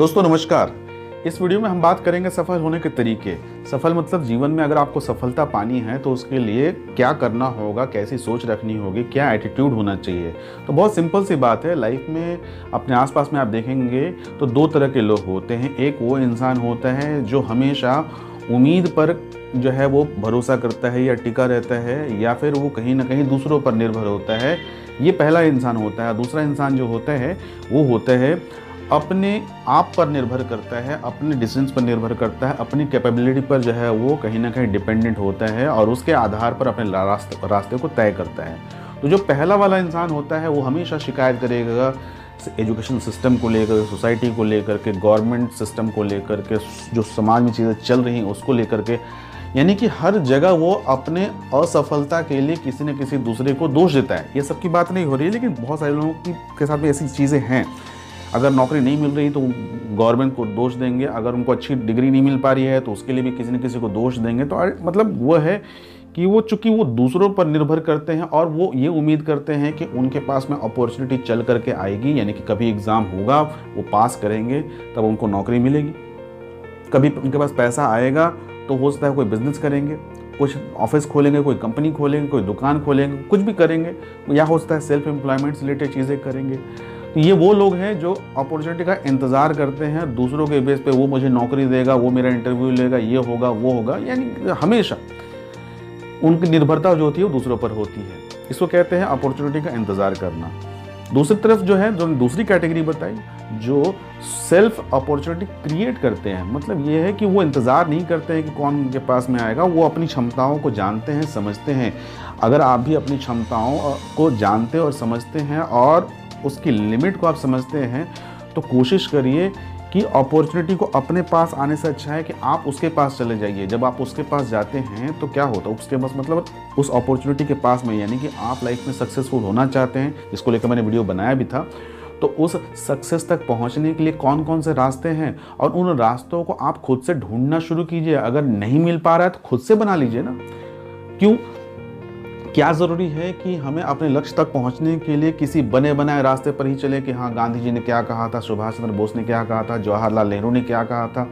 दोस्तों, नमस्कार। इस वीडियो में हम बात करेंगे सफल होने के तरीके। सफल मतलब जीवन में अगर आपको सफलता पानी है तो उसके लिए क्या करना होगा, कैसी सोच रखनी होगी, क्या एटीट्यूड होना चाहिए। तो बहुत सिंपल सी बात है लाइफ में अपने आसपास में आप देखेंगे तो दो तरह के लोग होते हैं। एक वो इंसान होता है जो हमेशा उम्मीद पर जो है वो भरोसा करता है या टिका रहता है, या फिर वो कहीं ना कहीं दूसरों पर निर्भर होता है। ये पहला इंसान होता है। दूसरा इंसान जो होता है, वो होता है अपने आप पर निर्भर करता है, अपने डिसीजंस पर निर्भर करता है, अपनी कैपेबिलिटी पर जो है वो कहीं ना कहीं डिपेंडेंट होता है और उसके आधार पर अपने रास्ते रास्ते को तय करता है। तो जो पहला वाला इंसान होता है, वो हमेशा शिकायत करेगा एजुकेशन सिस्टम को लेकर सोसाइटी को लेकर के गवर्नमेंट सिस्टम को लेकर के, जो समाज में चीज़ें चल रही हैं, उसको लेकर के। यानी कि हर जगह वो अपने असफलता के लिए किसी न किसी दूसरे को दोष देता है। ये सबकी बात नहीं हो रही है लेकिन बहुत सारे लोगों की, के साथ में ऐसी चीज़ें हैं। अगर नौकरी नहीं मिल रही तो गवर्नमेंट को दोष देंगे, अगर उनको अच्छी डिग्री नहीं मिल पा रही है तो उसके लिए भी किसी न किसी को दोष देंगे। तो मतलब वो है कि वो चूँकि वो दूसरों पर निर्भर करते हैं और वो ये उम्मीद करते हैं कि उनके पास में अपॉर्चुनिटी चल करके आएगी, यानी कि कभी एग्ज़ाम होगा, वो पास करेंगे, तब उनको नौकरी मिलेगी। कभी उनके पास पैसा आएगा तो हो सकता है कोई बिज़नेस करेंगे, कुछ ऑफ़िस खोलेंगे, कोई कंपनी खोलेंगे, कोई दुकान खोलेंगे, कुछ भी करेंगे, या हो सकता है सेल्फ एम्प्लॉयमेंट से रिलेटेड चीज़ें करेंगे। तो ये वो लोग हैं जो अपॉर्चुनिटी का इंतज़ार करते हैं, दूसरों के बेस पे वो मुझे नौकरी देगा, वो मेरा इंटरव्यू लेगा, ये होगा, वो होगा, यानी हमेशा उनकी निर्भरता जो होती है वो दूसरों पर होती है। इसको कहते हैं अपॉर्चुनिटी का इंतज़ार करना। दूसरी तरफ़ जो है, जो दूसरी कैटेगरी बताई, जो सेल्फ अपॉर्चुनिटी क्रिएट करते हैं मतलब ये है कि वो इंतज़ार नहीं करते हैं कि कौन उनके पास में आएगा, वो अपनी क्षमताओं को जानते हैं, समझते हैं। अगर आप भी अपनी क्षमताओं को जानते और समझते हैं और उसकी लिमिट को आप समझते हैं तो कोशिश करिए कि अपॉर्चुनिटी को अपने पास आने से अच्छा है कि आप उसके पास चले जाइए। जब आप उसके पास जाते हैं तो क्या होता है? उसके पास मतलब उस अपॉर्चुनिटी के पास में, यानी कि आप लाइफ में सक्सेसफुल होना चाहते हैं, जिसको लेकर मैंने वीडियो बनाया भी था तो उस सक्सेस तक पहुँचने के लिए कौन कौन से रास्ते हैं? और उन रास्तों को आप खुद से ढूंढना शुरू कीजिए। अगर नहीं मिल पा रहा है तो खुद से बना लीजिए ना। क्यों? क्या ज़रूरी है कि हमें अपने लक्ष्य तक पहुँचने के लिए किसी बने बनाए रास्ते पर ही चले कि हाँ गांधी जी ने क्या कहा था, सुभाष चंद्र बोस ने क्या कहा था, जवाहरलाल नेहरू ने क्या कहा था?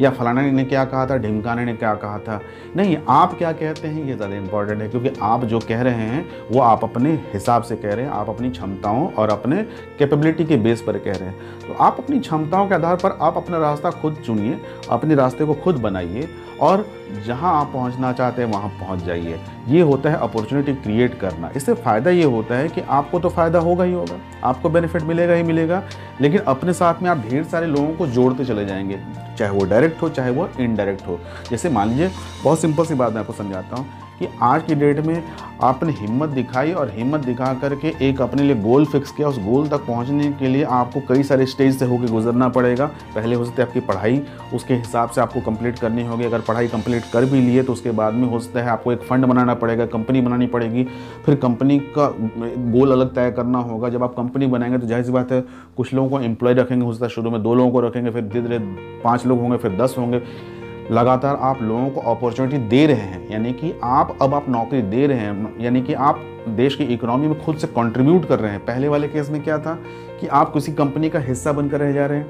या फलाना ने क्या कहा था, ढिमकाने ने क्या कहा था? नहीं, आप क्या कहते हैं ये ज़्यादा इंपॉर्टेंट है, क्योंकि आप जो कह रहे हैं, वो आप अपने हिसाब से कह रहे हैं, आप अपनी क्षमताओं और अपने कैपेबिलिटी के बेस पर कह रहे हैं। तो आप अपनी क्षमताओं के आधार पर आप अपना रास्ता खुद चुनिए, अपने रास्ते को खुद बनाइए, और जहाँ आप पहुँचना चाहते हैं, वहाँ पहुँच जाइए। ये होता है अपॉर्चुनिटी क्रिएट करना। इससे फ़ायदा ये होता है कि आपको तो फ़ायदा होगा ही होगा, आपको बेनिफिट मिलेगा ही मिलेगा, लेकिन अपने साथ में आप ढेर सारे लोगों को जोड़ते चले जाएँगे, चाहे वो डायरेक्ट हो, चाहे वो इनडायरेक्ट हो। जैसे मान लीजिए, बहुत सिंपल सी बात मैं आपको समझाता हूँ। कि आज की डेट में आपने हिम्मत दिखाई और हिम्मत दिखा करके एक अपने लिए गोल फिक्स किया, उस गोल तक पहुँचने के लिए आपको कई सारे स्टेज से होकर गुजरना पड़ेगा। पहले हो सकता है आपकी पढ़ाई, उसके हिसाब से आपको कंप्लीट करनी होगी। अगर पढ़ाई कंप्लीट कर भी लिए तो उसके बाद में हो सकता है आपको एक फ़ंड बनाना पड़ेगा कंपनी बनानी पड़ेगी। फिर कंपनी का गोल अलग तय करना होगा। जब आप कंपनी बनाएँगे तो ज़ाहिर सी बात है, कुछ लोगों को एम्प्लॉय रखेंगे, हो सकता है शुरू में दो लोगों को रखेंगे, फिर धीरे धीरे पाँच लोग होंगे, फिर दस होंगे। लगातार आप लोगों को अपॉर्चुनिटी दे रहे हैं, यानी कि आप अब आप नौकरी दे रहे हैं, यानी कि आप देश की इकोनॉमी में खुद से कंट्रीब्यूट कर रहे हैं। पहले वाले केस में क्या था कि आप किसी कंपनी का हिस्सा बनकर रह जा रहे हैं,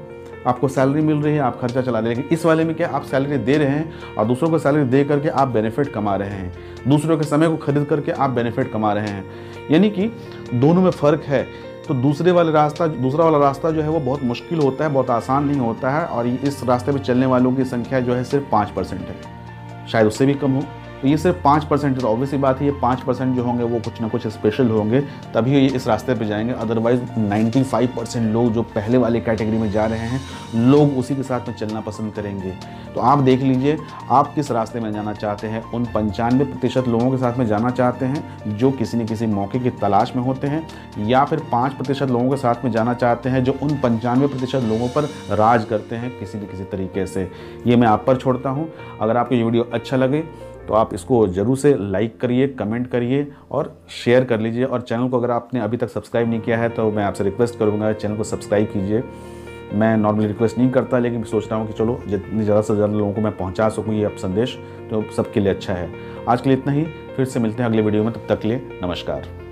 आपको सैलरी मिल रही है, आप खर्चा चला रहे हैं, लेकिन इस वाले में क्या आप सैलरी दे रहे हैं और दूसरों को सैलरी दे करके आप बेनिफिट कमा रहे हैं। दूसरों के समय को खरीद करके आप बेनिफिट कमा रहे हैं। यानी कि दोनों में फ़र्क है तो दूसरे वाला रास्ता, दूसरा वाला रास्ता जो है वो बहुत मुश्किल होता है, बहुत आसान नहीं होता है और इस रास्ते पर चलने वालों की संख्या जो है सिर्फ़ पाँच परसेंट है। शायद उससे भी कम हो। तो ये सिर्फ़ पाँच परसेंट तो ऑब्वियसली बात है, ये पाँच परसेंट जो होंगे, वो कुछ ना कुछ स्पेशल होंगे, तभी ये इस रास्ते पे जाएँगे। अदरवाइज़ 95 परसेंट लोग जो पहले वाले कैटेगरी में जा रहे हैं, लोग उसी के साथ में चलना पसंद करेंगे। तो आप देख लीजिए, आप किस रास्ते में जाना चाहते हैं? उन पंचानवे प्रतिशत लोगों के साथ में जाना चाहते हैं, जो किसी न किसी मौके की तलाश में होते हैं, या फिर पाँच प्रतिशत लोगों के साथ में जाना चाहते हैं, जो उन पंचानवे प्रतिशत लोगों पर राज करते हैं किसी न किसी तरीके से। ये मैं आप पर छोड़ता हूँ। अगर आपको ये वीडियो अच्छा लगे तो आप इसको ज़रूर से लाइक करिए कमेंट करिए और शेयर कर लीजिए। और चैनल को अगर आपने अभी तक सब्सक्राइब नहीं किया है तो मैं आपसे रिक्वेस्ट करूँगा चैनल को सब्सक्राइब कीजिए। मैं नॉर्मली रिक्वेस्ट नहीं करता, लेकिन सोच रहा हूँ कि चलो, जितनी ज़्यादा से ज़्यादा लोगों को मैं पहुँचा सकूँ ये अब संदेश तो सबके लिए अच्छा है। आज के लिए इतना ही, फिर से मिलते हैं अगले वीडियो में, तब तक के लिए नमस्कार।